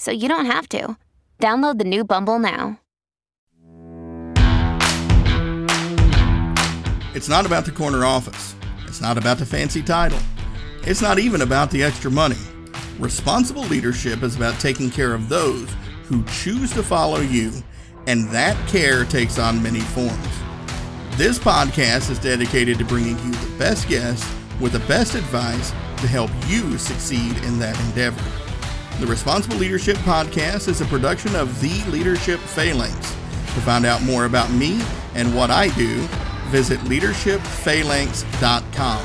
so you don't have to. Download the new Bumble now. It's not about the corner office. It's not about the fancy title. It's not even about the extra money. Responsible leadership is about taking care of those who choose to follow you, and that care takes on many forms. This podcast is dedicated to bringing you the best guests with the best advice to help you succeed in that endeavor. The Responsible Leadership Podcast is a production of The Leadership Phalanx. To find out more about me and what I do, visit leadershipphalanx.com.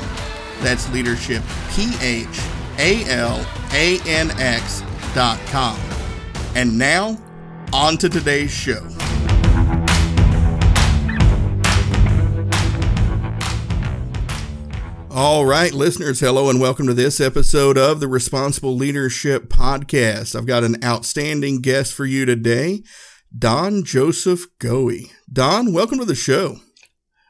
That's leadership, P H A L A N X.com. And now, on to today's show. All right, listeners, hello and welcome to this episode of the Responsible Leadership Podcast. I've got an outstanding guest for you today, Don Joseph Goewey. Don, welcome to the show.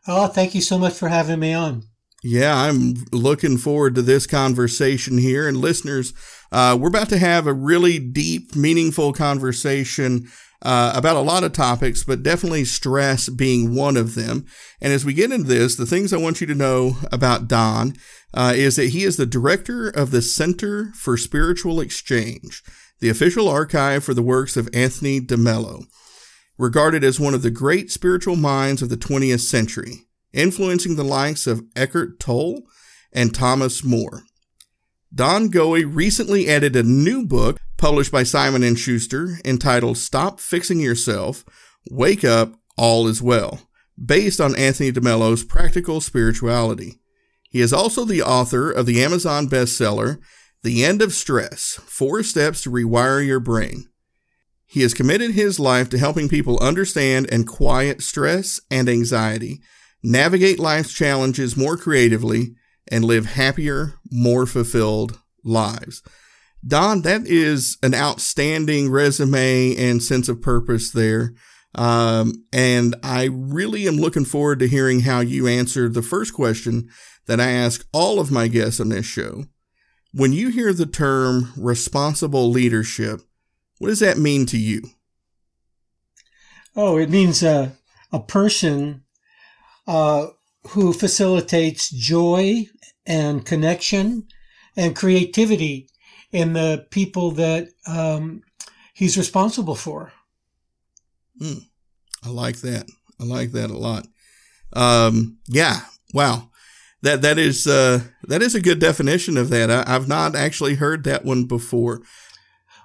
Oh, thank you so much for having me on. Yeah, I'm looking forward to this conversation here. And listeners, uh, we're about to have a really deep, meaningful conversation uh, about a lot of topics, but definitely stress being one of them. And as we get into this, the things I want you to know about Don uh, is that he is the director of the Center for Spiritual Exchange, the official archive for the works of Anthony DeMello, regarded as one of the great spiritual minds of the 20th century, influencing the likes of Eckhart Tolle and Thomas Moore. Don Goewey recently added a new book published by Simon & Schuster entitled Stop Fixing Yourself, Wake Up, All is Well, based on Anthony DeMello's practical spirituality. He is also the author of the Amazon bestseller, The End of Stress Four Steps to Rewire Your Brain. He has committed his life to helping people understand and quiet stress and anxiety, navigate life's challenges more creatively, and live happier, more fulfilled lives. Don, that is an outstanding resume and sense of purpose there. Um, and I really am looking forward to hearing how you answer the first question that I ask all of my guests on this show. When you hear the term responsible leadership, what does that mean to you? Oh, it means a, a person uh, who facilitates joy and connection and creativity in the people that um, he's responsible for. Mm, I like that. I like that a lot. Um, yeah. Wow. That that is uh, that is a good definition of that. I, have not actually heard that one before.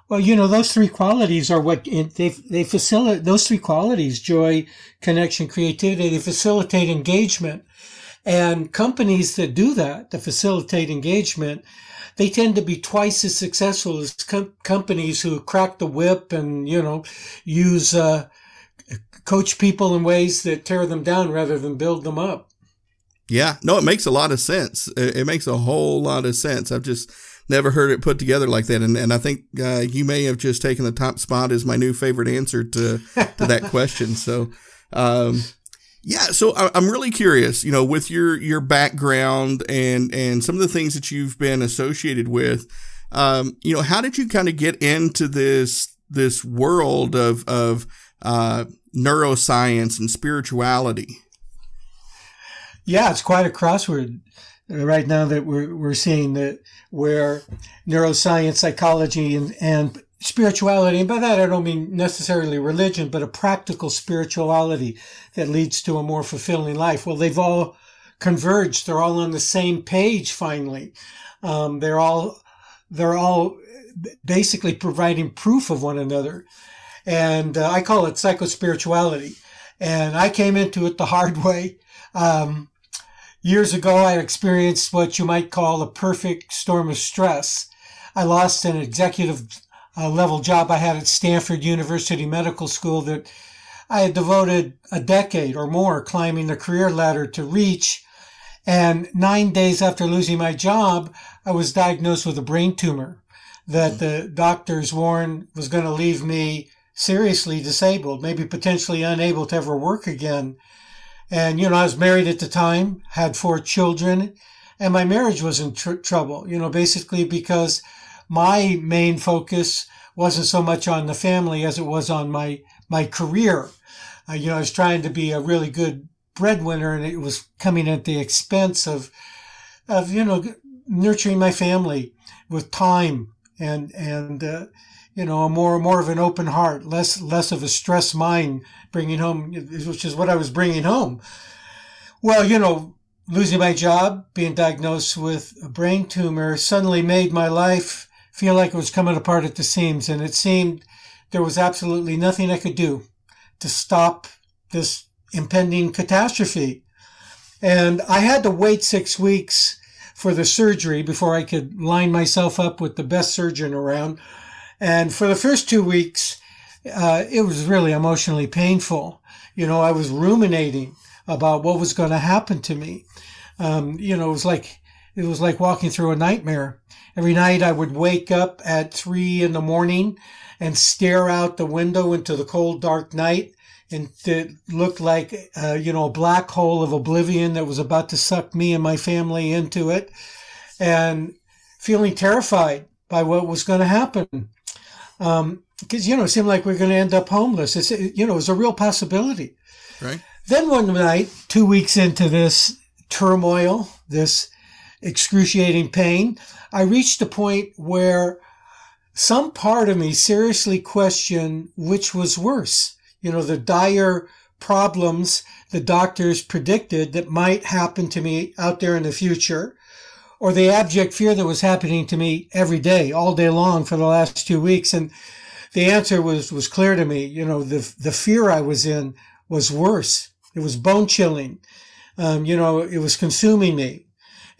Well, you know, those three qualities are what they they facilitate. Those three qualities: joy, connection, creativity. They facilitate engagement, and companies that do that, that facilitate engagement, they tend to be twice as successful as com- companies who crack the whip and you know use uh, coach people in ways that tear them down rather than build them up. Yeah, no, it makes a lot of sense. It makes a whole lot of sense. I've just never heard it put together like that, and and I think uh, you may have just taken the top spot as my new favorite answer to to that question. So. Um, yeah, so I'm really curious, you know, with your your background and and some of the things that you've been associated with, um, you know, how did you kind of get into this this world of of uh, neuroscience and spirituality? Yeah, it's quite a crossword right now that we're we're seeing that where neuroscience, psychology, and and spirituality, and by that I don't mean necessarily religion, but a practical spirituality that leads to a more fulfilling life. Well, they've all converged. They're all on the same page finally. Um, they're all, they're all basically providing proof of one another. And uh, I call it psychospirituality. And I came into it the hard way. Um, years ago, I experienced what you might call a perfect storm of stress. I lost an executive uh, level job I had at Stanford University Medical School that I had devoted a decade or more climbing the career ladder to reach. And nine days after losing my job, I was diagnosed with a brain tumor that the doctors warned was going to leave me seriously disabled, maybe potentially unable to ever work again. And, you know, I was married at the time, had four children, and my marriage was in tr- trouble, you know, basically because my main focus wasn't so much on the family as it was on my my career. Uh, you know, I was trying to be a really good breadwinner, and it was coming at the expense of of you know nurturing my family with time and and uh, you know a more more of an open heart, less less of a stress mind, bringing home, which is what I was bringing home. Well, you know, losing my job, being diagnosed with a brain tumor, suddenly made my life feel like it was coming apart at the seams. And it seemed there was absolutely nothing I could do to stop this impending catastrophe. And I had to wait six weeks for the surgery before I could line myself up with the best surgeon around. And for the first two weeks, uh, it was really emotionally painful. You know, I was ruminating about what was going to happen to me. Um, you know, it was like it was like walking through a nightmare. Every night I would wake up at three in the morning and stare out the window into the cold, dark night. And it looked like, uh, you know, a black hole of oblivion that was about to suck me and my family into it. And feeling terrified by what was going to happen. Um, because, you know, it seemed like we are going to end up homeless. It's, you know, it was a real possibility. Right. Then one night, two weeks into this turmoil, this excruciating pain, I reached a point where some part of me seriously questioned which was worse. You know, the dire problems the doctors predicted that might happen to me out there in the future, or the abject fear that was happening to me every day, all day long for the last two weeks. And the answer was, was clear to me. You know, the, the fear I was in was worse. It was bone chilling. Um, you know, it was consuming me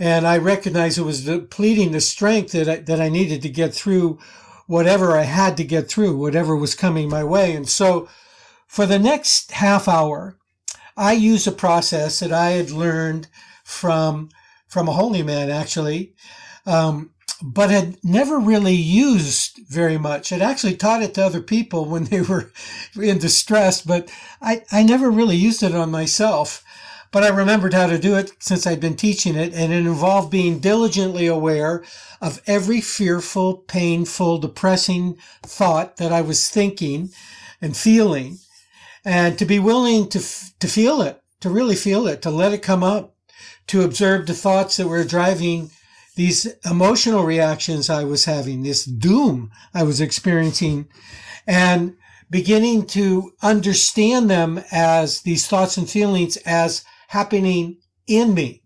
and I recognized it was depleting the strength that I, that I needed to get through whatever I had to get through, whatever was coming my way. And so for the next half hour, I used a process that I had learned from, from a holy man, actually, um, but had never really used very much. I'd actually taught it to other people when they were in distress, but I, I never really used it on myself but I remembered how to do it since I'd been teaching it, and it involved being diligently aware of every fearful, painful, depressing thought that I was thinking and feeling, and to be willing to, to feel it, to really feel it, to let it come up, to observe the thoughts that were driving these emotional reactions I was having, this doom I was experiencing, and beginning to understand them as these thoughts and feelings as happening in me,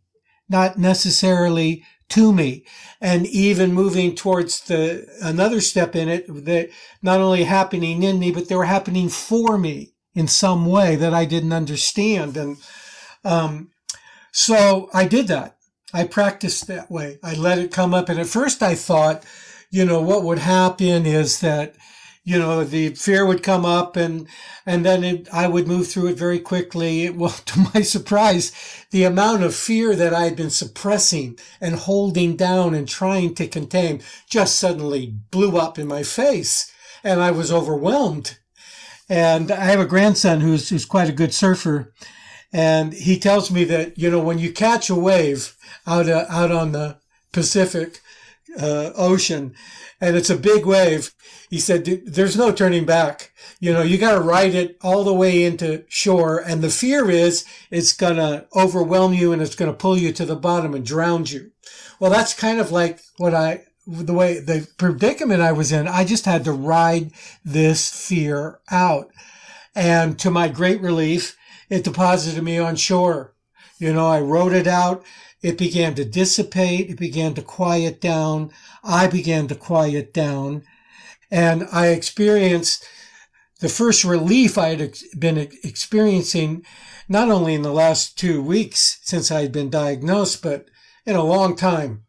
not necessarily to me. And even moving towards the, another step in it that not only happening in me, but they were happening for me in some way that I didn't understand. And, um, so I did that. I practiced that way. I let it come up. And at first I thought, you know, what would happen is that you know, the fear would come up and, and then it, I would move through it very quickly. Well, to my surprise, the amount of fear that I had been suppressing and holding down and trying to contain just suddenly blew up in my face and I was overwhelmed. And I have a grandson who's, who's quite a good surfer. And he tells me that, you know, when you catch a wave out, uh, out on the Pacific, uh, ocean and it's a big wave. He said, there's no turning back. You know, you got to ride it all the way into shore. And the fear is it's going to overwhelm you and it's going to pull you to the bottom and drown you. Well, that's kind of like what I, the way the predicament I was in, I just had to ride this fear out. And to my great relief, it deposited me on shore. You know, I wrote it out. It began to dissipate. It began to quiet down. I began to quiet down. And I experienced the first relief I had been experiencing not only in the last two weeks since I had been diagnosed, but in a long time.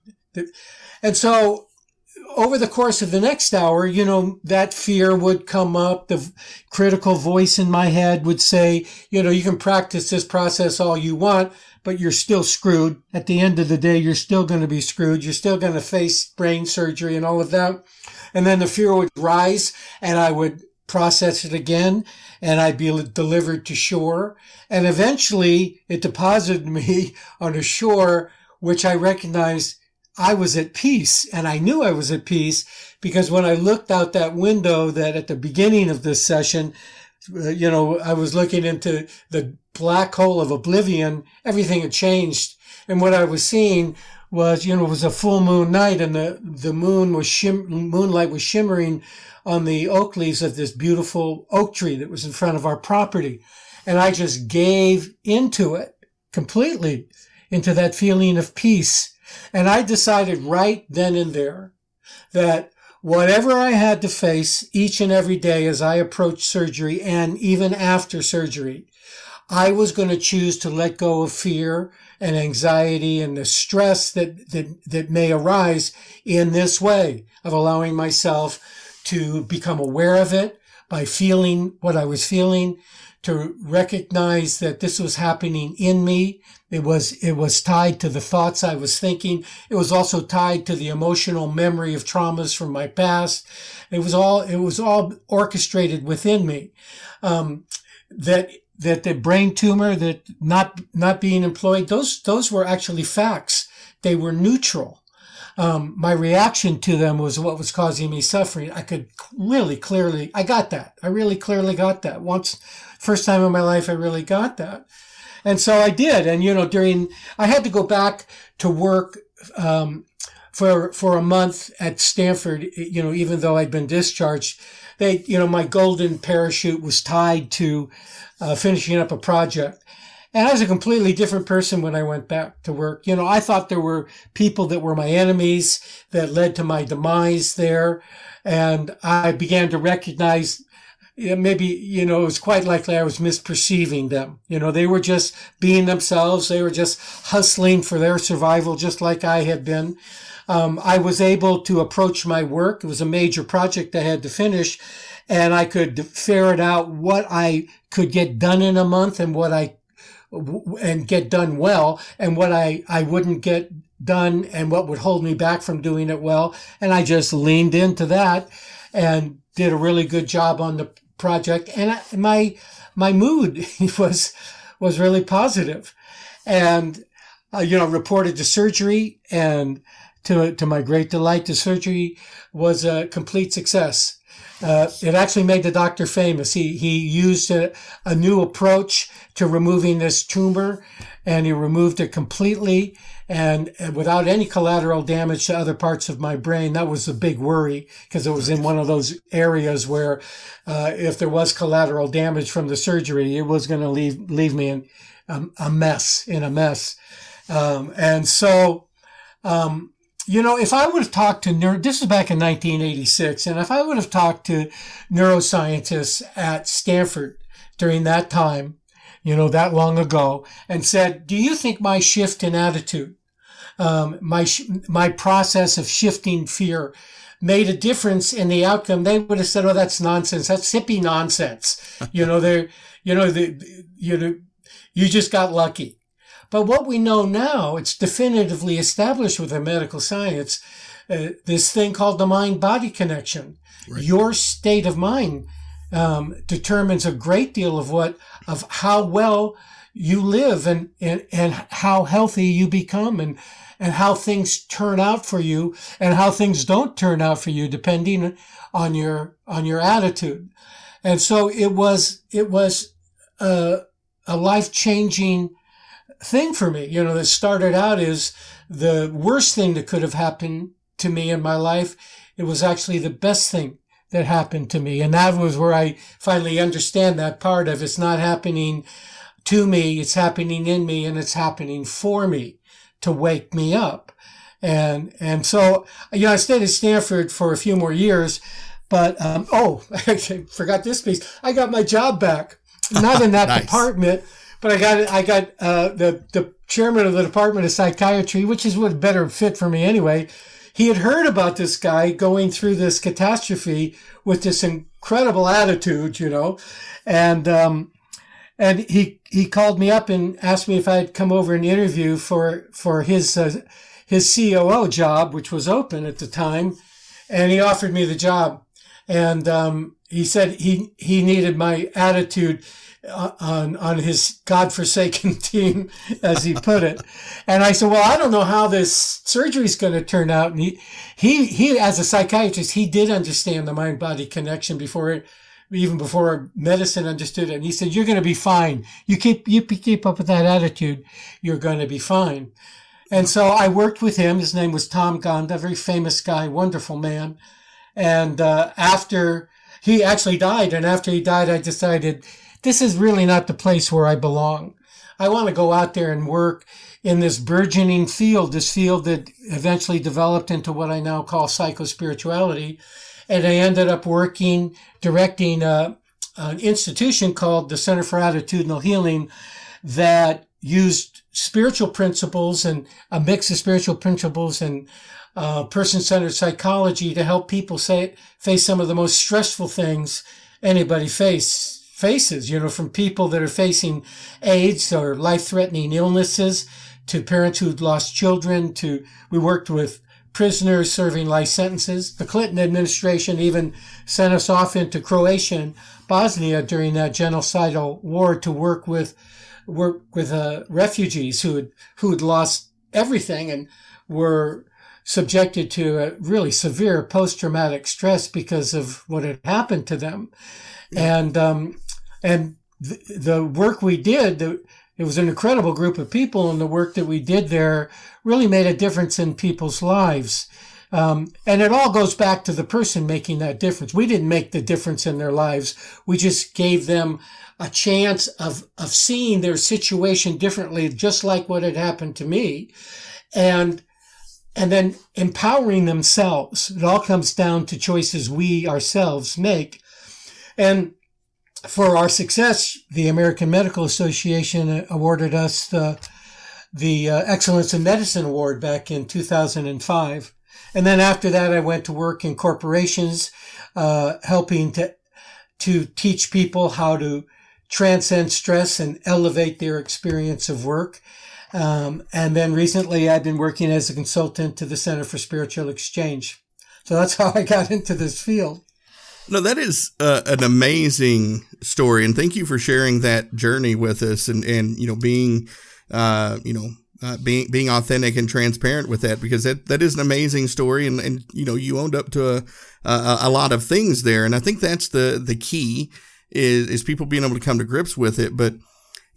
And so over the course of the next hour, you know, that fear would come up. The critical voice in my head would say, you know, you can practice this process all you want, but you're still screwed. At the end of the day, you're still going to be screwed. You're still going to face brain surgery and all of that. And then the fear would rise and I would process it again and I'd be delivered to shore. And eventually it deposited me on a shore, which I recognized I was at peace and I knew I was at peace because when I looked out that window that at the beginning of this session, uh, you know, I was looking into the black hole of oblivion, everything had changed. And what I was seeing was, you know, it was a full moon night and the, the moon was shim, moonlight was shimmering on the oak leaves of this beautiful oak tree that was in front of our property. And I just gave into it completely into that feeling of peace and I decided right then and there that whatever I had to face each and every day as I approached surgery and even after surgery, I was going to choose to let go of fear and anxiety and the stress that, that, that may arise in this way of allowing myself to become aware of it by feeling what I was feeling, to recognize that this was happening in me. It was, it was tied to the thoughts I was thinking. It was also tied to the emotional memory of traumas from my past. It was all, it was all orchestrated within me. Um, that, that the brain tumor, that not, not being employed, those, those were actually facts. They were neutral. Um, my reaction to them was what was causing me suffering. I could really clearly, I got that. I really clearly got that. Once, first time in my life, I really got that. And so I did. And, you know, during, I had to go back to work, um, for, for a month at Stanford, you know, even though I'd been discharged, they, you know, my golden parachute was tied to, uh, finishing up a project. And I was a completely different person when I went back to work. You know, I thought there were people that were my enemies that led to my demise there. And I began to recognize maybe, you know, it was quite likely I was misperceiving them. You know, they were just being themselves. They were just hustling for their survival, just like I had been. Um, I was able to approach my work. It was a major project I had to finish and I could ferret out what I could get done in a month and what I and get done well and what I, I wouldn't get done and what would hold me back from doing it well. And I just leaned into that and did a really good job on the project, and I, my my mood was was really positive, and uh, you know reported to surgery, and to to my great delight, the surgery was a complete success. Uh, it actually made the doctor famous. He he used a, a new approach to removing this tumor, and he removed it completely and, and without any collateral damage to other parts of my brain. That was a big worry because it was in one of those areas where, uh, if there was collateral damage from the surgery, it was going to leave leave me in um, a mess in a mess. Um, and so, um, you know, if I would have talked to neuro, this is back in 1986, and if I would have talked to neuroscientists at Stanford during that time, you know, that long ago, and said, "Do you think my shift in attitude, um, my my process of shifting fear, made a difference in the outcome?" They would have said, "Oh, that's nonsense. That's hippie nonsense." you know, they're, you know, the, you know, you just got lucky. But what we know now, it's definitively established with the medical science, uh, this thing called the mind body connection. Right. Your state of mind um, determines a great deal of what, of how well you live and, and, and how healthy you become and, and how things turn out for you and how things don't turn out for you depending on your, on your attitude. And so it was, it was a, a life changing thing for me, you know, that started out as the worst thing that could have happened to me in my life. It was actually the best thing that happened to me. And that was where I finally understand that part of it's not happening to me. It's happening in me and it's happening for me to wake me up. And, and so, you know, I stayed at Stanford for a few more years, but, um, oh, I forgot this piece. I got my job back, not in that nice. department, but I got, I got, uh, the, the chairman of the department of psychiatry, which is what better fit for me anyway. He had heard about this guy going through this catastrophe with this incredible attitude, you know, and, um, and he he called me up and asked me if I'd come over and interview for for his uh, his COO job, which was open at the time, and he offered me the job, and um, he said he he needed my attitude uh, on on his godforsaken team, as he put it, and I said, well, I don't know how this surgery is going to turn out, and he he he as a psychiatrist, he did understand the mind body connection before it even before medicine understood it. And he said, "You're going to be fine. You keep you keep up with that attitude, you're going to be fine." And so I worked with him. His name was Tom Gonda, very famous guy, wonderful man. And uh, after he actually died, and after he died, I decided this is really not the place where I belong. I want to go out there and work in this burgeoning field, this field that eventually developed into what I now call psychospirituality and I ended up working, directing a, an institution called the Center for Attitudinal Healing that used spiritual principles and a mix of spiritual principles and uh, person-centered psychology to help people say, face some of the most stressful things anybody face faces. You know, from people that are facing AIDS or life-threatening illnesses to parents who'd lost children to we worked with prisoners serving life sentences. The Clinton administration even sent us off into Croatia and Bosnia during that genocidal war to work with work with uh, refugees who had who had lost everything and were subjected to a really severe post-traumatic stress because of what had happened to them, and um, and the, the work we did. The, it was an incredible group of people, and the work that we did there really made a difference in people's lives. Um, and it all goes back to the person making that difference. We didn't make the difference in their lives. We just gave them a chance of, of seeing their situation differently, just like what had happened to me. And, and then empowering themselves. It all comes down to choices we ourselves make. And for our success, the American Medical Association awarded us the, the uh, Excellence in Medicine Award back in 2005. And then after that, I went to work in corporations, uh, helping to, to teach people how to transcend stress and elevate their experience of work. Um, and then recently I've been working as a consultant to the Center for Spiritual Exchange. So that's how I got into this field. No, that is uh, an amazing story, and thank you for sharing that journey with us, and and you know being, uh, you know. Uh, being being authentic and transparent with that because that, that is an amazing story and, and you know you owned up to a, a, a lot of things there and I think that's the the key is is people being able to come to grips with it but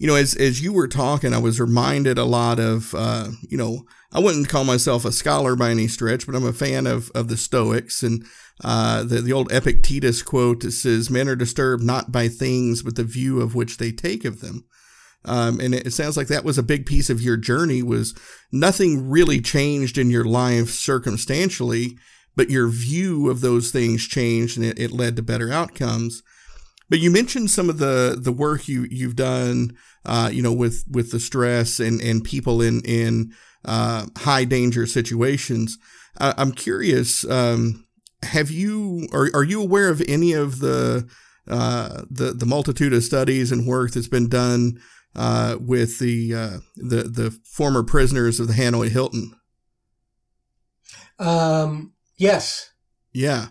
you know as as you were talking I was reminded a lot of uh, you know I wouldn't call myself a scholar by any stretch but I'm a fan of of the Stoics and uh, the, the old Epictetus quote that says, Men are disturbed not by things, but the view of which they take of them. Um, and it sounds like that was a big piece of your journey was nothing really changed in your life circumstantially, but your view of those things changed and it, it led to better outcomes. But you mentioned some of the, the work you, you've done, uh, you know, with, with the stress and, and people in, in, uh, high danger situations. Uh, I'm curious, um, have you are are you aware of any of the uh, the the multitude of studies and work that's been done uh, with the uh, the the former prisoners of the Hanoi Hilton? Um, yes. Yeah.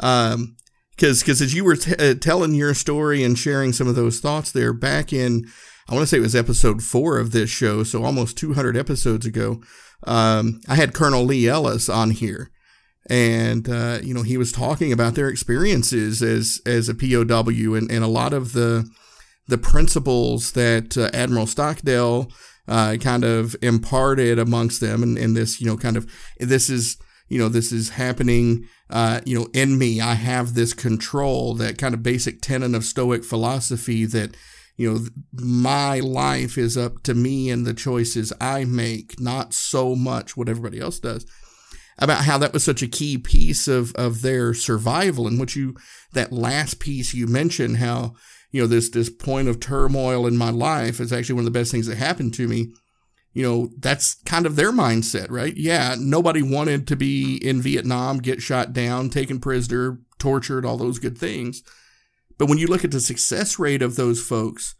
Um, because because as you were t- uh, telling your story and sharing some of those thoughts there back in I want to say it was episode four of this show, so almost 200 episodes ago. Um, I had Colonel Lee Ellis on here, and uh, you know he was talking about their experiences as as a POW and, and a lot of the the principles that uh, Admiral Stockdale uh, kind of imparted amongst them and, and this you know kind of this is you know, this is happening, uh, you know, in me. I have this control, that kind of basic tenet of Stoic philosophy that, you know, my life is up to me and the choices I make, not so much what everybody else does. About how that was such a key piece of, of their survival and what you, that last piece you mentioned, how, you know, this, this point of turmoil in my life is actually one of the best things that happened to me you know, that's kind of their mindset, right? Yeah, nobody wanted to be in Vietnam, get shot down, taken prisoner, tortured, all those good things. But when you look at the success rate of those folks,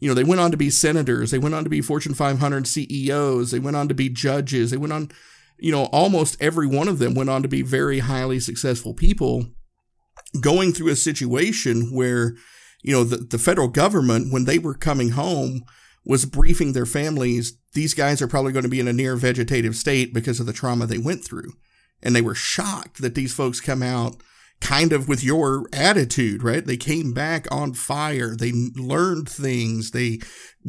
you know, they went on to be senators, they went on to be Fortune 500 CEOs, they went on to be judges, they went on, you know, almost every one of them went on to be very highly successful people going through a situation where, you know, the, the federal government, when they were coming home, was briefing their families these guys are probably going to be in a near vegetative state because of the trauma they went through. And they were shocked that these folks come out kind of with your attitude, right? They came back on fire. They learned things. They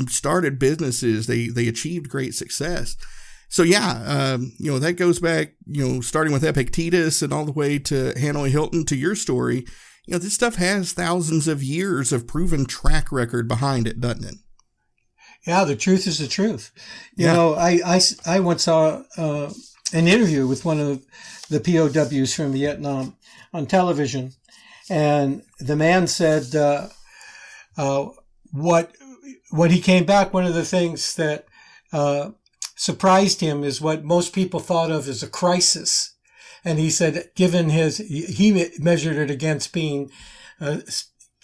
started businesses. They, they achieved great success. So yeah, um, you know, that goes back, you know, starting with Epictetus and all the way to Hanoi Hilton to your story. You know, this stuff has thousands of years of proven track record behind it, doesn't it? Yeah, the truth is the truth. You yeah. know, I, I, I once saw uh, an interview with one of the POWs from Vietnam on television, and the man said uh, uh, what when he came back. One of the things that uh, surprised him is what most people thought of as a crisis, and he said, given his he measured it against being uh,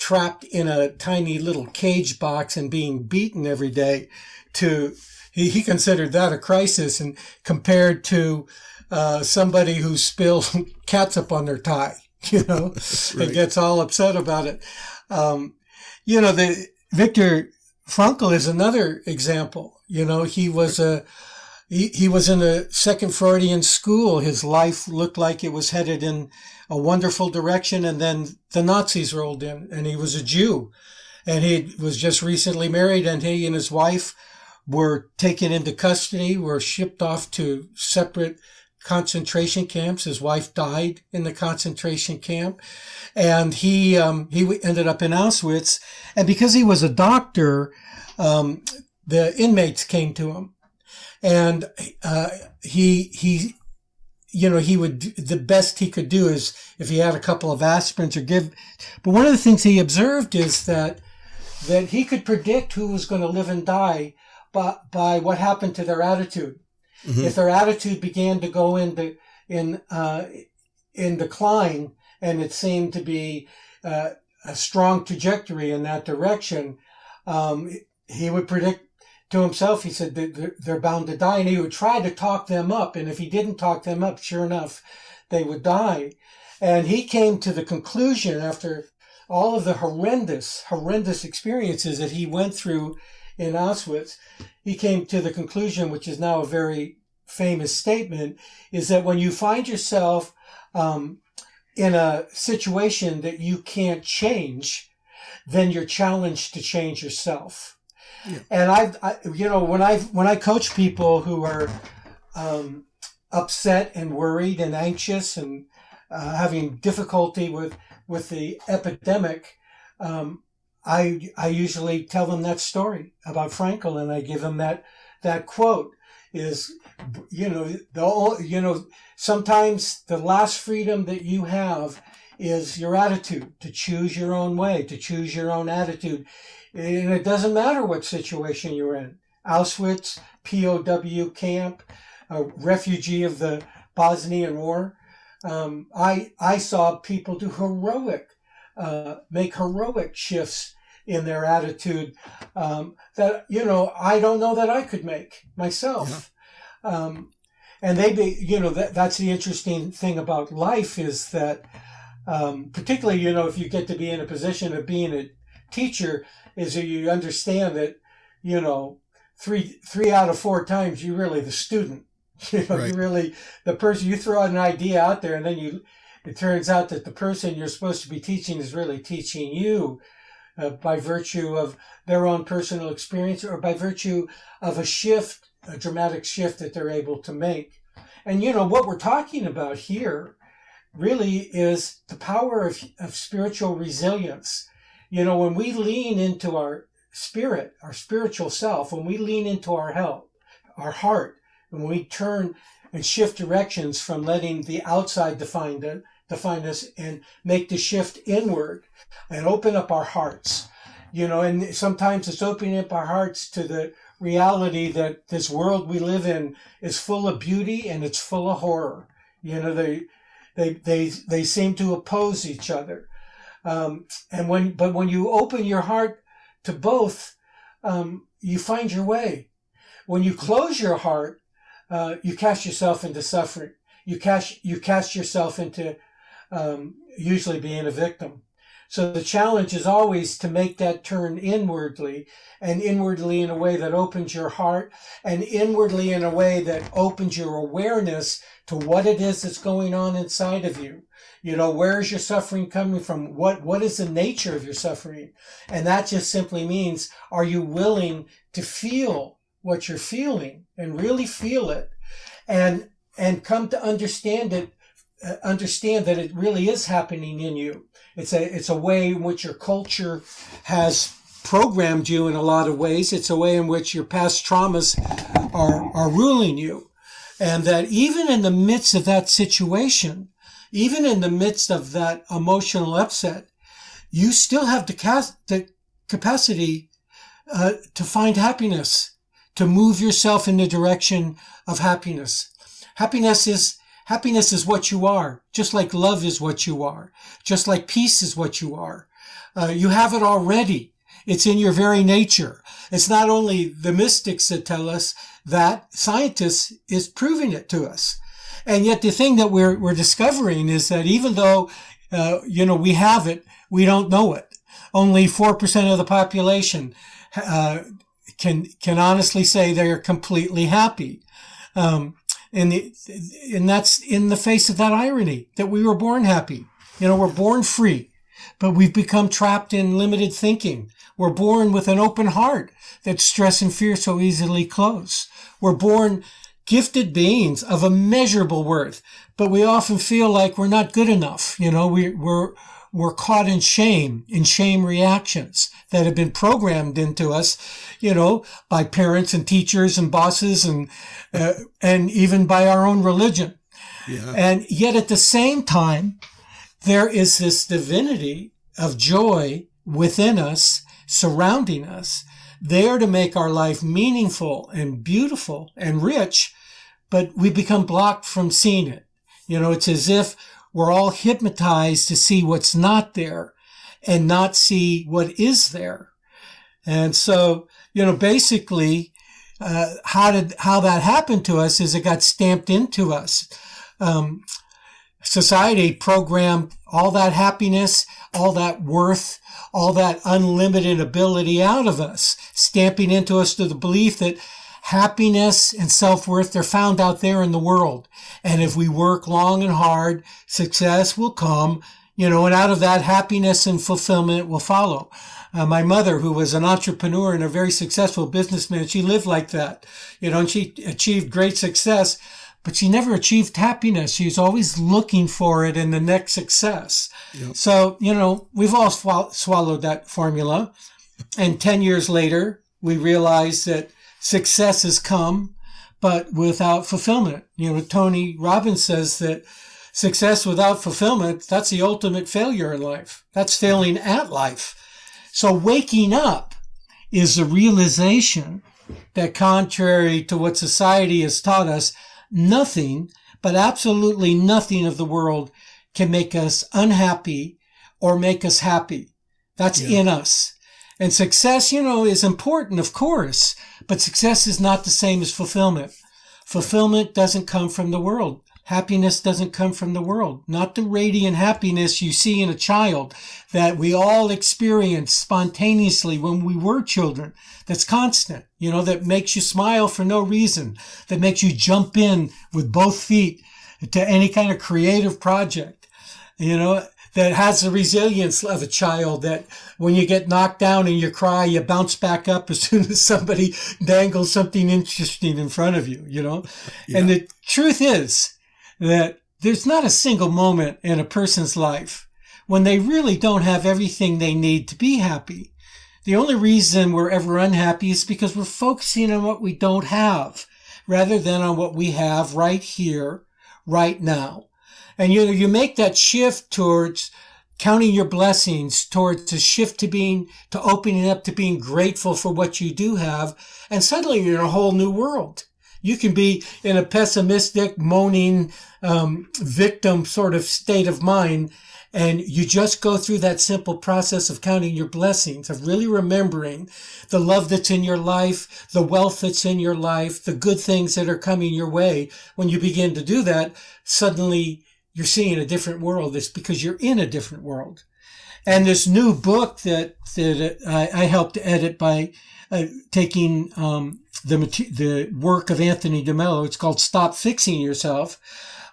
trapped in a tiny little cage box and being beaten every day to he, he considered that a crisis and compared to uh, somebody who spills catsup on their tie you know right. and gets all upset about it um, you know the victor Frankl is another example you know he was a he, he was in a second Freudian school. His life looked like it was headed in a wonderful direction. And then the Nazis rolled in and he was a Jew and he was just recently married and he and his wife were taken into custody, were shipped off to separate concentration camps. His wife died in the concentration camp, and he um, he ended up in Auschwitz. And because he was a doctor, um, the inmates came to him and uh, he he you know he would the best he could do is if he had a couple of aspirins or give but one of the things he observed is that that he could predict who was going to live and die by, by what happened to their attitude mm-hmm. if their attitude began to go into in uh, in decline and it seemed to be uh, a strong trajectory in that direction um, he would predict to himself, he said that they're bound to die, and he would try to talk them up. And if he didn't talk them up, sure enough, they would die. And he came to the conclusion after all of the horrendous, horrendous experiences that he went through in Auschwitz, he came to the conclusion, which is now a very famous statement, is that when you find yourself um, in a situation that you can't change, then you're challenged to change yourself. And I've, I, you know, when I when I coach people who are um, upset and worried and anxious and uh, having difficulty with with the epidemic, um, I I usually tell them that story about Frankl, and I give them that that quote is, you know, the you know sometimes the last freedom that you have is your attitude to choose your own way, to choose your own attitude. And it doesn't matter what situation you're in. Auschwitz, POW camp, a refugee of the Bosnian War. Um, I, I saw people do heroic, uh, make heroic shifts in their attitude um, that, you know, I don't know that I could make myself. Yeah. Um, and they be, you know, that, that's the interesting thing about life is that, um, particularly, you know, if you get to be in a position of being a teacher, is that you understand that, you know, three three out of four times you're really the student. You know, right. you really the person you throw an idea out there, and then you it turns out that the person you're supposed to be teaching is really teaching you uh, by virtue of their own personal experience or by virtue of a shift, a dramatic shift that they're able to make. And you know, what we're talking about here really is the power of, of spiritual resilience. You know, when we lean into our spirit, our spiritual self, when we lean into our health, our heart, when we turn and shift directions from letting the outside define the, define us and make the shift inward and open up our hearts. You know, and sometimes it's opening up our hearts to the reality that this world we live in is full of beauty and it's full of horror. You know, they they they they seem to oppose each other. Um, and when but when you open your heart to both, um, you find your way. When you close your heart, uh, you cast yourself into suffering. You cast you cast yourself into um, usually being a victim. So the challenge is always to make that turn inwardly and inwardly in a way that opens your heart and inwardly in a way that opens your awareness to what it is that's going on inside of you. You know, where is your suffering coming from? What, what is the nature of your suffering? And that just simply means, are you willing to feel what you're feeling and really feel it and, and come to understand it, uh, understand that it really is happening in you it's a it's a way in which your culture has programmed you in a lot of ways. It's a way in which your past traumas are are ruling you, and that even in the midst of that situation, even in the midst of that emotional upset, you still have the, the capacity uh, to find happiness, to move yourself in the direction of happiness. Happiness is Happiness is what you are, just like love is what you are, just like peace is what you are. Uh, you have it already. It's in your very nature. It's not only the mystics that tell us that, scientists is proving it to us. And yet the thing that we're, we're discovering is that even though, uh, you know, we have it, we don't know it. Only 4% of the population, uh, can, can honestly say they are completely happy. Um, and the, and that's in the face of that irony that we were born happy. You know, we're born free, but we've become trapped in limited thinking. We're born with an open heart that stress and fear so easily close. We're born gifted beings of immeasurable worth, but we often feel like we're not good enough. You know, we, we're, we're caught in shame, in shame reactions that have been programmed into us, you know, by parents and teachers and bosses and, uh, and even by our own religion. Yeah. And yet at the same time, there is this divinity of joy within us, surrounding us, there to make our life meaningful and beautiful and rich, but we become blocked from seeing it. You know, it's as if we're all hypnotized to see what's not there and not see what is there. And so, you know, basically, uh, how did how that happened to us is it got stamped into us. Um, society programmed all that happiness, all that worth, all that unlimited ability out of us, stamping into us to the belief that happiness and self-worth, they're found out there in the world. And if we work long and hard, success will come, you know, and out of that happiness and fulfillment will follow. Uh, my mother, who was an entrepreneur and a very successful businessman, she lived like that, you know, and she achieved great success, but she never achieved happiness. She was always looking for it in the next success. Yep. So, you know, we've all sw- swallowed that formula. And 10 years later, we realized that success has come, but without fulfillment. You know, Tony Robbins says that success without fulfillment, that's the ultimate failure in life. That's failing at life. So waking up is the realization that contrary to what society has taught us, nothing, but absolutely nothing of the world can make us unhappy or make us happy. That's yeah. in us. And success, you know, is important, of course, but success is not the same as fulfillment. Fulfillment doesn't come from the world. Happiness doesn't come from the world. Not the radiant happiness you see in a child that we all experience spontaneously when we were children. That's constant, you know, that makes you smile for no reason, that makes you jump in with both feet to any kind of creative project. You know, that has the resilience of a child that when you get knocked down and you cry, you bounce back up as soon as somebody dangles something interesting in front of you, you know? Yeah. And the truth is that there's not a single moment in a person's life when they really don't have everything they need to be happy. The only reason we're ever unhappy is because we're focusing on what we don't have rather than on what we have right here, right now. And you know, you make that shift towards counting your blessings, towards a shift to being, to opening up to being grateful for what you do have. And suddenly you're in a whole new world. You can be in a pessimistic, moaning, um, victim sort of state of mind. And you just go through that simple process of counting your blessings, of really remembering the love that's in your life, the wealth that's in your life, the good things that are coming your way. When you begin to do that, suddenly you're seeing a different world. It's because you're in a different world. And this new book that, that I, I helped edit by uh, taking um, the the work of Anthony DeMello, it's called "Stop Fixing Yourself."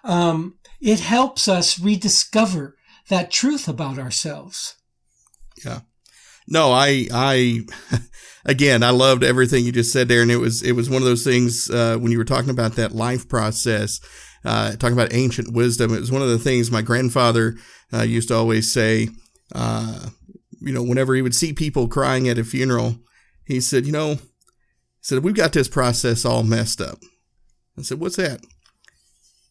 Um, it helps us rediscover that truth about ourselves. Yeah. No, I, I, again, I loved everything you just said there, and it was, it was one of those things uh, when you were talking about that life process uh, talking about ancient wisdom. It was one of the things my grandfather uh, used to always say. Uh, you know, whenever he would see people crying at a funeral, he said, "You know," he said, "We've got this process all messed up." I said, "What's that?"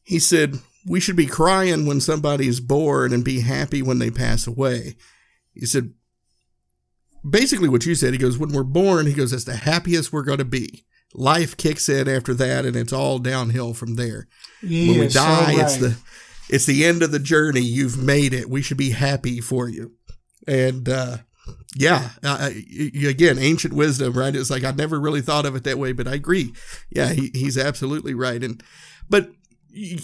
He said, "We should be crying when somebody's born and be happy when they pass away." He said, basically what you said. He goes, "When we're born, he goes, that's the happiest we're going to be." life kicks in after that and it's all downhill from there. When we die, right. it's the it's the end of the journey. You've made it. We should be happy for you. And uh, yeah, uh, again, ancient wisdom, right? It's like I never really thought of it that way, but I agree. Yeah, he, he's absolutely right. And but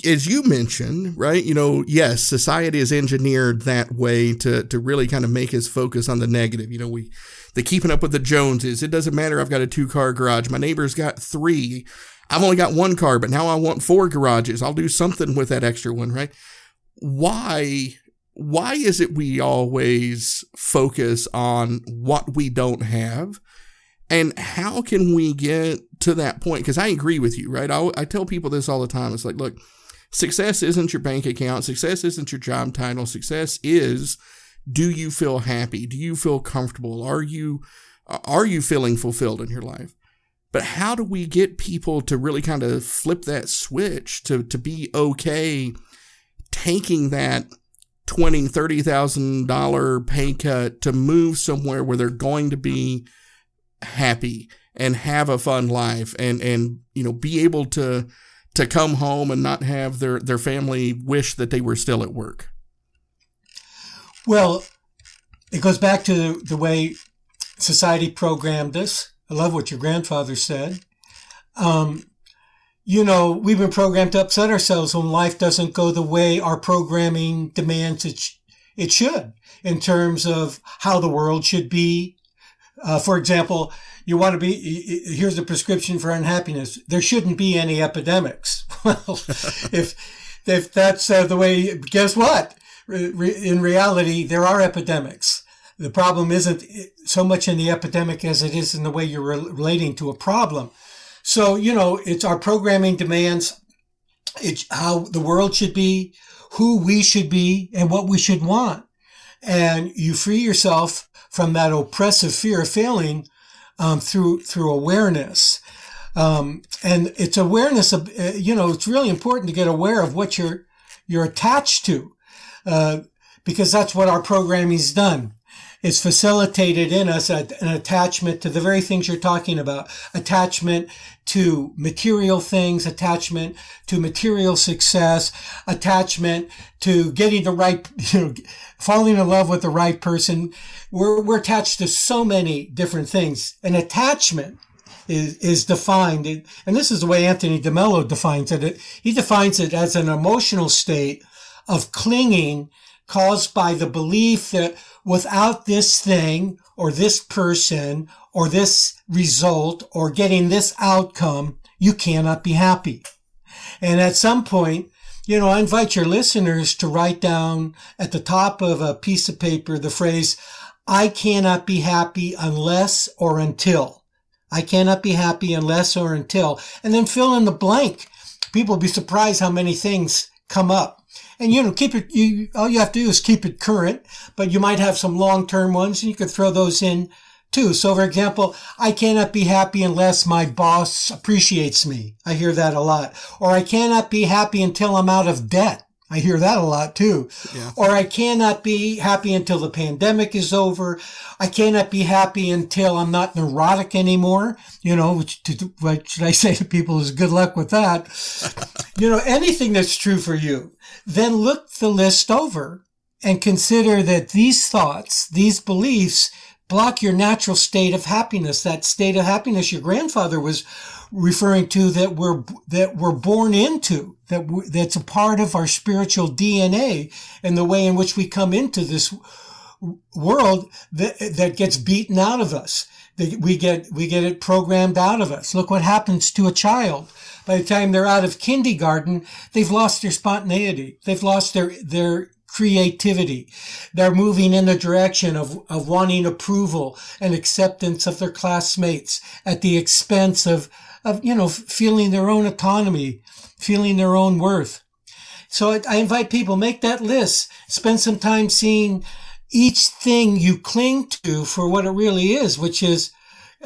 as you mentioned, right? You know, yes, society is engineered that way to to really kind of make us focus on the negative. You know, we the keeping up with the Joneses. It doesn't matter. I've got a two car garage. My neighbor's got three. I've only got one car, but now I want four garages. I'll do something with that extra one, right? Why? Why is it we always focus on what we don't have? And how can we get to that point? Because I agree with you, right? I, I tell people this all the time. It's like, look, success isn't your bank account. Success isn't your job title. Success is do you feel happy? Do you feel comfortable? Are you are you feeling fulfilled in your life? But how do we get people to really kind of flip that switch to to be okay taking that twenty, thirty thousand dollar pay cut to move somewhere where they're going to be happy and have a fun life and and you know be able to to come home and not have their their family wish that they were still at work. Well it goes back to the, way society programmed us. I love what your grandfather said. Um, you know we've been programmed to upset ourselves when life doesn't go the way our programming demands it, sh- it should in terms of how the world should be uh, for example, you want to be, here's a prescription for unhappiness. There shouldn't be any epidemics. well, if, if that's uh, the way, guess what? in reality, there are epidemics. The problem isn't so much in the epidemic as it is in the way you're relating to a problem. So, you know, it's our programming demands, it's how the world should be, who we should be, and what we should want. And you free yourself from that oppressive fear of failing um, through through awareness. Um, and it's awareness of uh, you know it's really important to get aware of what you're you're attached to uh, because that's what our programming's done it's facilitated in us a, an attachment to the very things you're talking about attachment to material things attachment to material success attachment to getting the right you know falling in love with the right person. We're, we're attached to so many different things. An attachment is, is defined, and this is the way Anthony DeMello defines it. He defines it as an emotional state of clinging caused by the belief that without this thing or this person or this result or getting this outcome, you cannot be happy. And at some point, you know, I invite your listeners to write down at the top of a piece of paper the phrase, I cannot be happy unless or until. I cannot be happy unless or until. And then fill in the blank. People will be surprised how many things come up. And you know, keep it, you, all you have to do is keep it current, but you might have some long-term ones and you could throw those in too. So for example, I cannot be happy unless my boss appreciates me. I hear that a lot. Or I cannot be happy until I'm out of debt. I hear that a lot too. Yeah. Or I cannot be happy until the pandemic is over. I cannot be happy until I'm not neurotic anymore. You know, which to, what should I say to people is good luck with that. you know, anything that's true for you. Then look the list over and consider that these thoughts, these beliefs block your natural state of happiness, that state of happiness your grandfather was referring to that we're, that we're born into, that that's a part of our spiritual DNA and the way in which we come into this world that, that gets beaten out of us. That We get, we get it programmed out of us. Look what happens to a child. By the time they're out of kindergarten, they've lost their spontaneity. They've lost their, their creativity. They're moving in the direction of, of wanting approval and acceptance of their classmates at the expense of, of, you know, feeling their own autonomy, feeling their own worth. So I, I invite people, make that list, spend some time seeing each thing you cling to for what it really is, which is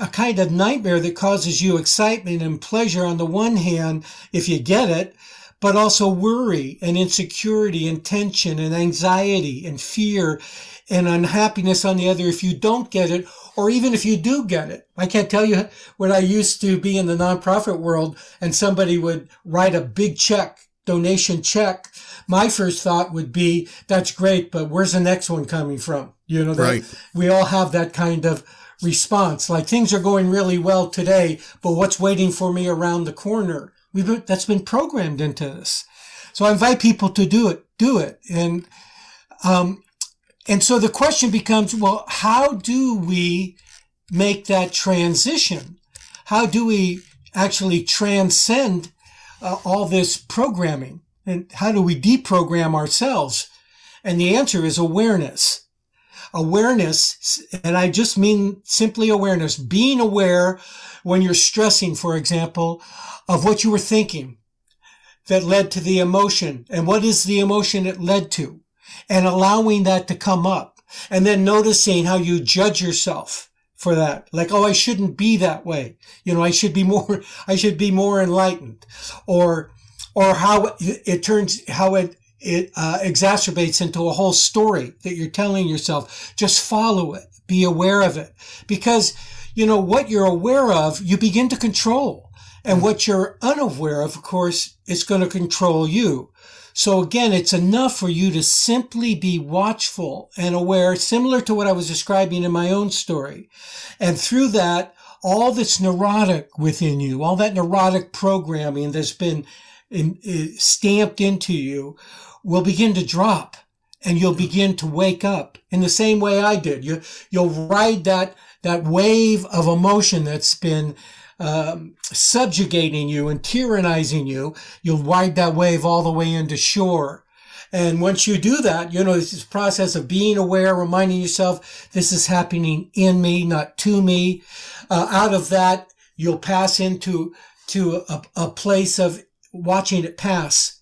a kind of nightmare that causes you excitement and pleasure on the one hand, if you get it, but also worry and insecurity and tension and anxiety and fear and unhappiness on the other if you don't get it or even if you do get it. I can't tell you when I used to be in the nonprofit world and somebody would write a big check, donation check. My first thought would be, that's great, but where's the next one coming from? You know, that right. we all have that kind of response. Like things are going really well today, but what's waiting for me around the corner? We've been, that's been programmed into us. So I invite people to do it, do it. And, um, and so the question becomes, well, how do we make that transition? How do we actually transcend uh, all this programming? And how do we deprogram ourselves? And the answer is awareness. Awareness, and I just mean simply awareness, being aware when you're stressing, for example, of what you were thinking that led to the emotion and what is the emotion it led to and allowing that to come up and then noticing how you judge yourself for that. Like, oh, I shouldn't be that way. You know, I should be more, I should be more enlightened or, or how it turns, how it, it uh, exacerbates into a whole story that you're telling yourself. Just follow it. Be aware of it because, you know, what you're aware of, you begin to control. And what you're unaware of, of course, is going to control you. So again, it's enough for you to simply be watchful and aware, similar to what I was describing in my own story. And through that, all that's neurotic within you, all that neurotic programming that's been in, in, stamped into you will begin to drop and you'll begin to wake up in the same way I did. You, you'll ride that, that wave of emotion that's been um, subjugating you and tyrannizing you, you'll ride that wave all the way into shore. And once you do that, you know, this process of being aware, reminding yourself, this is happening in me, not to me. Uh, out of that, you'll pass into to a, a place of watching it pass.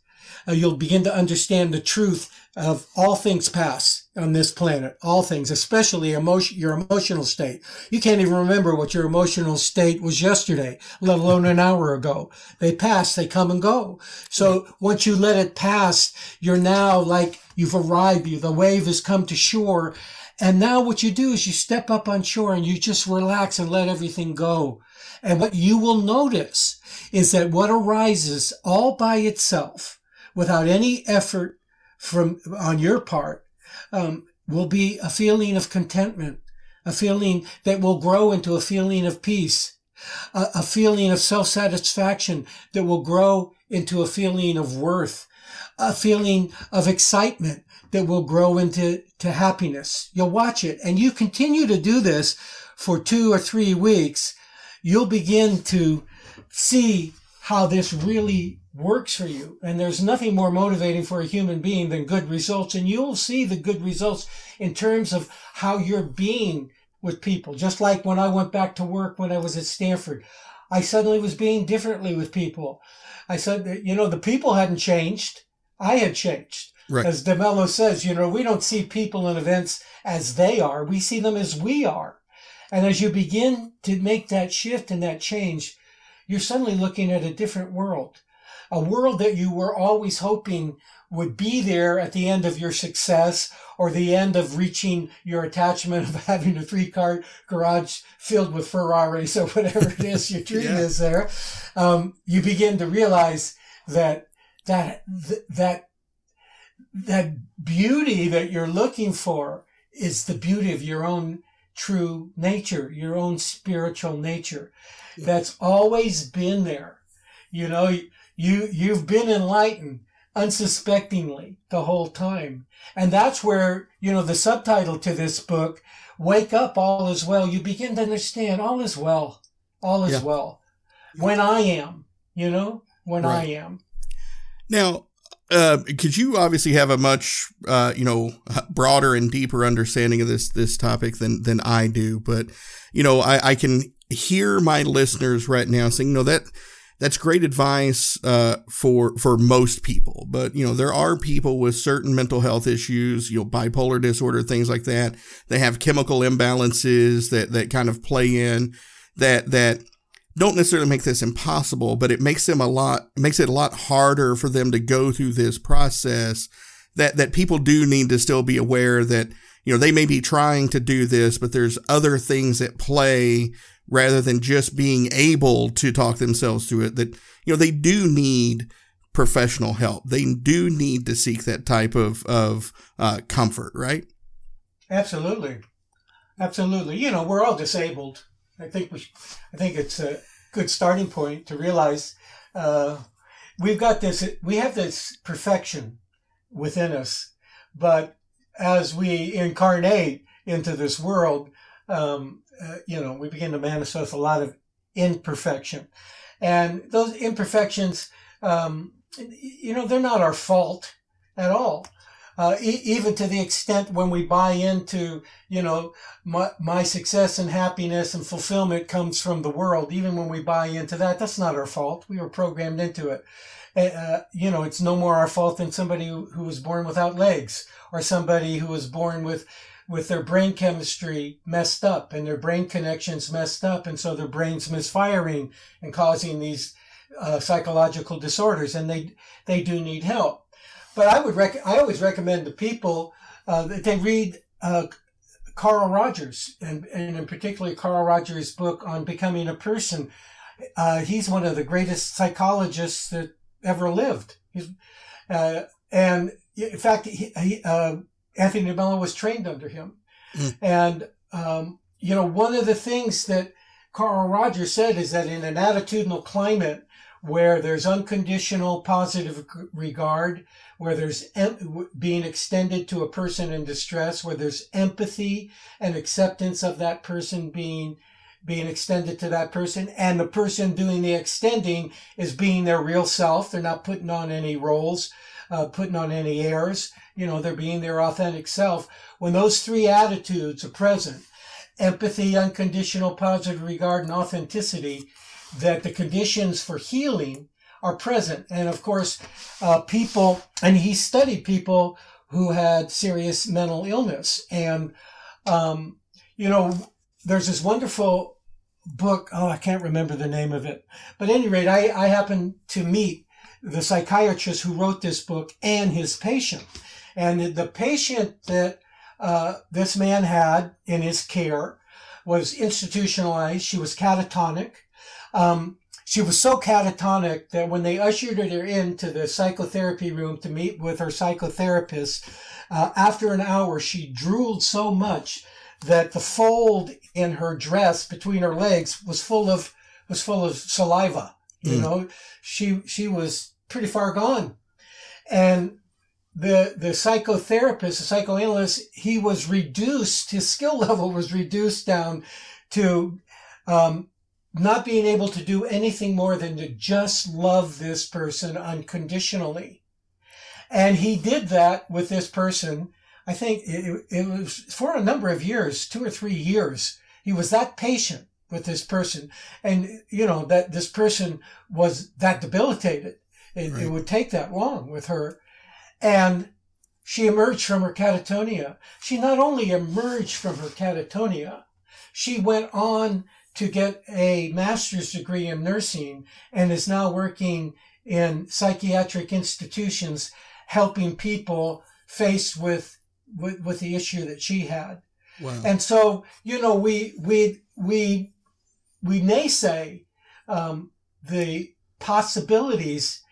Uh, you'll begin to understand the truth of all things pass on this planet, all things, especially emotion, your emotional state. You can't even remember what your emotional state was yesterday, let alone an hour ago. They pass, they come and go. So once you let it pass, you're now like you've arrived, you, the wave has come to shore. And now what you do is you step up on shore and you just relax and let everything go. And what you will notice is that what arises all by itself without any effort from on your part um, will be a feeling of contentment, a feeling that will grow into a feeling of peace, a, a feeling of self-satisfaction that will grow into a feeling of worth, a feeling of excitement that will grow into to happiness. You'll watch it and you continue to do this for two or three weeks. You'll begin to see how this really works for you. And there's nothing more motivating for a human being than good results. And you'll see the good results in terms of how you're being with people. Just like when I went back to work when I was at Stanford, I suddenly was being differently with people. I said you know, the people hadn't changed. I had changed. Right. As DeMello says, you know, we don't see people and events as they are. We see them as we are. And as you begin to make that shift and that change, you're suddenly looking at a different world a world that you were always hoping would be there at the end of your success or the end of reaching your attachment of having a three car garage filled with Ferraris or whatever it is your dream yeah. is there. Um, you begin to realize that, that, that, that beauty that you're looking for is the beauty of your own true nature, your own spiritual nature. That's always been there. You know, you, you've been enlightened unsuspectingly the whole time. And that's where, you know, the subtitle to this book, Wake Up, All Is Well, you begin to understand all is well. All is yeah. well. When I am, you know, when right. I am. Now, because uh, you obviously have a much uh, you know broader and deeper understanding of this this topic than than I do, but you know I, I can hear my listeners right now saying, "No, that that's great advice uh, for for most people. But you know, there are people with certain mental health issues, you know, bipolar disorder, things like that. They have chemical imbalances that that kind of play in that that don't necessarily make this impossible, but it makes them a lot makes it a lot harder for them to go through this process. That that people do need to still be aware that you know they may be trying to do this, but there's other things at play rather than just being able to talk themselves through it that you know they do need professional help. They do need to seek that type of of uh, comfort right? Absolutely. Absolutely. You know we're all disabled. I think we i think it's a good starting point to realize uh, we've got this we have this perfection within us but as we incarnate into this world um, uh, you know, we begin to manifest a lot of imperfection. And those imperfections, um, you know, they're not our fault at all. Uh, e- even to the extent when we buy into, you know, my, my success and happiness and fulfillment comes from the world. Even when we buy into that, that's not our fault. We were programmed into it. Uh, you know, it's no more our fault than somebody who, who was born without legs or somebody who was born with with their brain chemistry messed up and their brain connections messed up. And so their brain's misfiring and causing these uh, psychological disorders. And they, they do need help. But I would rec- I always recommend to people uh, that they read uh, Carl Rogers and, and in particular Carl Rogers' book on becoming a person. Uh, he's one of the greatest psychologists that ever lived. Uh, and in fact, he, he uh, Anthony DeMello was trained under him. Mm. And, um, you know, one of the things that Carl Rogers said is that in an attitudinal climate where there's unconditional positive regard, where there's em- being extended to a person in distress, where there's empathy and acceptance of that person being being extended to that person and the person doing the extending is being their real self they're not putting on any roles uh, putting on any airs. You know, they're being their authentic self. When those three attitudes are present, empathy, unconditional positive regard, and authenticity, that the conditions for healing are present. And of course, uh, people, and he studied people who had serious mental illness. And, um, you know, there's this wonderful book. Oh, I can't remember the name of it. But at any rate, I, I happened to meet the psychiatrist who wrote this book and his patient. And the patient that uh, this man had in his care was institutionalized. She was catatonic. Um, she was so catatonic that when they ushered her into the psychotherapy room to meet with her psychotherapist, uh, after an hour, she drooled so much that the fold in her dress between her legs was full of was full of saliva. You mm. know, she she was pretty far gone, and the the psychotherapist, the psychoanalyst, he was reduced. His skill level was reduced down to um, not being able to do anything more than to just love this person unconditionally. And he did that with this person. I think it, it was for a number of years, two or three years. He was that patient with this person. And, you know, that this person was that debilitated. It, right. it would take that long with her. And she emerged from her catatonia. She not only emerged from her catatonia, she went on to get a master's degree in nursing and is now working in psychiatric institutions helping people faced with, with, with the issue that she had. Wow. And so, you know, we, we, we, we may say, um, the possibilities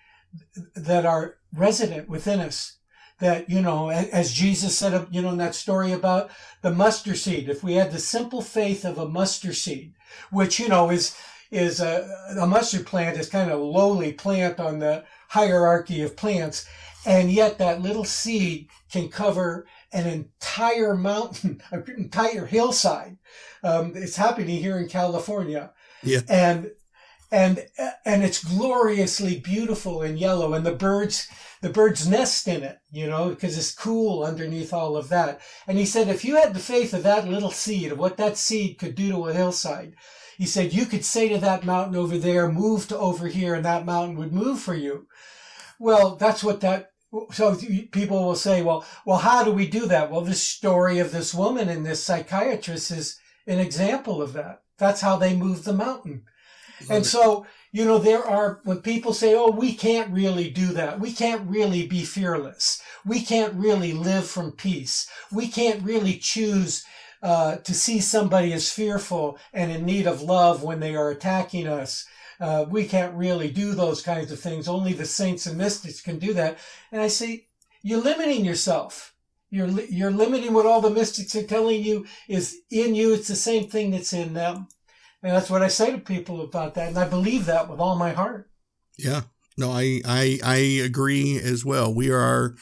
that are resident within us that you know as jesus said you know in that story about the mustard seed if we had the simple faith of a mustard seed which you know is is a, a mustard plant is kind of a lowly plant on the hierarchy of plants and yet that little seed can cover an entire mountain, an entire hillside. Um, it's happening here in California. Yeah. And, and, and it's gloriously beautiful and yellow and the birds, the birds nest in it, you know, because it's cool underneath all of that. And he said, if you had the faith of that little seed, of what that seed could do to a hillside, he said, you could say to that mountain over there, move to over here, and that mountain would move for you. Well, that's what that so people will say, well, well, how do we do that? Well, the story of this woman and this psychiatrist is an example of that. That's how they moved the mountain. And so, you know, there are, when people say, oh, we can't really do that. We can't really be fearless. We can't really live from peace. We can't really choose uh, to see somebody as fearful and in need of love when they are attacking us uh, we can't really do those kinds of things. Only the saints and mystics can do that. And I say, you're limiting yourself. You're, you're limiting what all the mystics are telling you is in you. It's the same thing that's in them. And that's what I say to people about that. And I believe that with all my heart. Yeah. No, I, I, I agree as well. We are,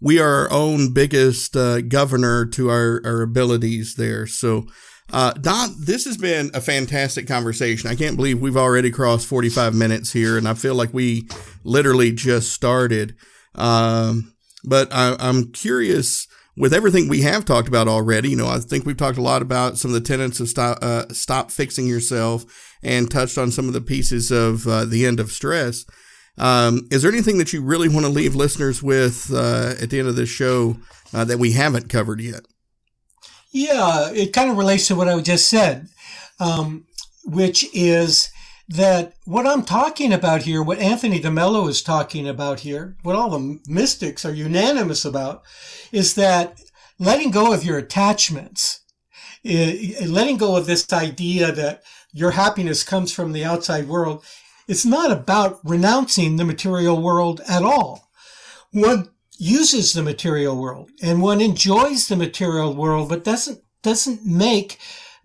we are our own biggest uh, governor to our, our abilities there. So, uh, Don, this has been a fantastic conversation. I can't believe we've already crossed 45 minutes here, and I feel like we literally just started. Um, but I, I'm curious with everything we have talked about already. You know, I think we've talked a lot about some of the tenets of stop, uh, stop fixing yourself and touched on some of the pieces of uh, the end of stress. Um, is there anything that you really want to leave listeners with uh, at the end of this show uh, that we haven't covered yet? Yeah, it kind of relates to what I just said, um, which is that what I'm talking about here, what Anthony DeMello is talking about here, what all the mystics are unanimous about, is that letting go of your attachments, eh, eh, letting go of this idea that your happiness comes from the outside world, it's not about renouncing the material world at all. One uses the material world and one enjoys the material world, but doesn't, doesn't make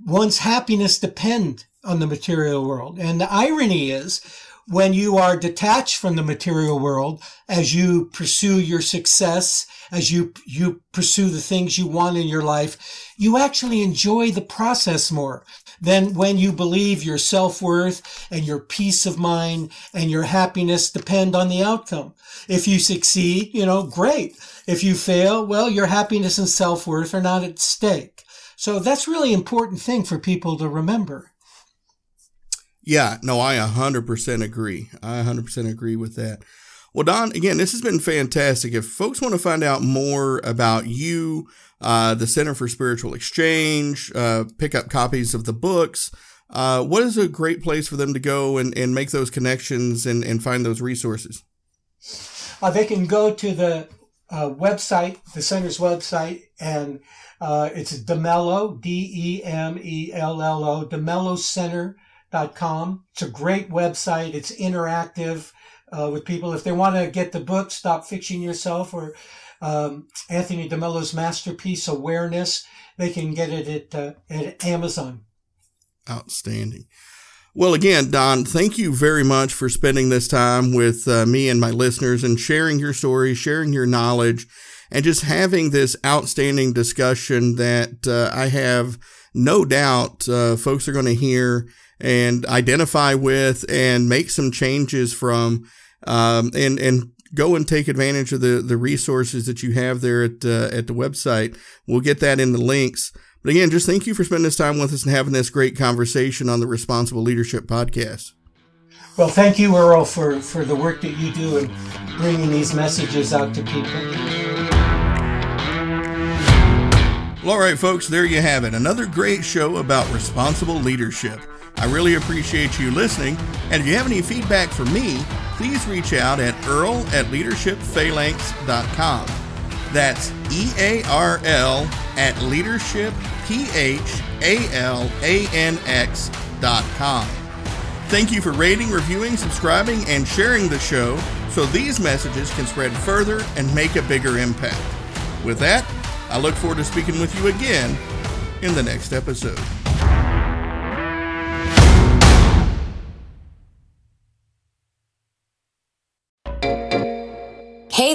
one's happiness depend on the material world. And the irony is when you are detached from the material world as you pursue your success, as you, you pursue the things you want in your life, you actually enjoy the process more than when you believe your self-worth and your peace of mind and your happiness depend on the outcome. If you succeed, you know, great. If you fail, well, your happiness and self-worth are not at stake. So that's really important thing for people to remember. Yeah, no, I 100% agree. I 100% agree with that. Well, Don, again, this has been fantastic. If folks want to find out more about you, uh, the Center for Spiritual Exchange, uh, pick up copies of the books, uh, what is a great place for them to go and, and make those connections and, and find those resources? Uh, they can go to the uh, website, the center's website, and uh, it's DeMello, D E M E L L O, DeMelloCenter.com. It's a great website. It's interactive uh, with people. If they want to get the book, Stop Fixing Yourself, or um, Anthony DeMello's masterpiece, Awareness, they can get it at, uh, at Amazon. Outstanding. Well, again, Don, thank you very much for spending this time with uh, me and my listeners and sharing your story, sharing your knowledge, and just having this outstanding discussion that uh, I have no doubt uh, folks are going to hear and identify with and make some changes from um, and and go and take advantage of the the resources that you have there at uh, at the website. We'll get that in the links. But again, just thank you for spending this time with us and having this great conversation on the Responsible Leadership Podcast. Well, thank you, Earl, for, for the work that you do in bringing these messages out to people. Well, all right, folks, there you have it. Another great show about responsible leadership. I really appreciate you listening. And if you have any feedback for me, please reach out at earl at leadershipphalanx.com. That's E A R L at leadershipphalanx.com. Thank you for rating, reviewing, subscribing, and sharing the show so these messages can spread further and make a bigger impact. With that, I look forward to speaking with you again in the next episode.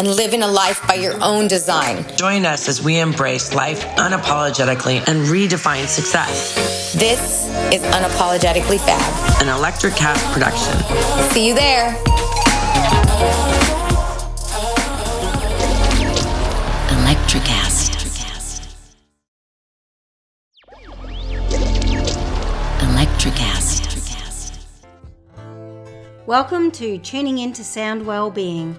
and living a life by your own design. Join us as we embrace life unapologetically and redefine success. This is Unapologetically Fab, an Electricast production. See you there. Electricast. Electricast. Welcome to Tuning Into Sound Wellbeing,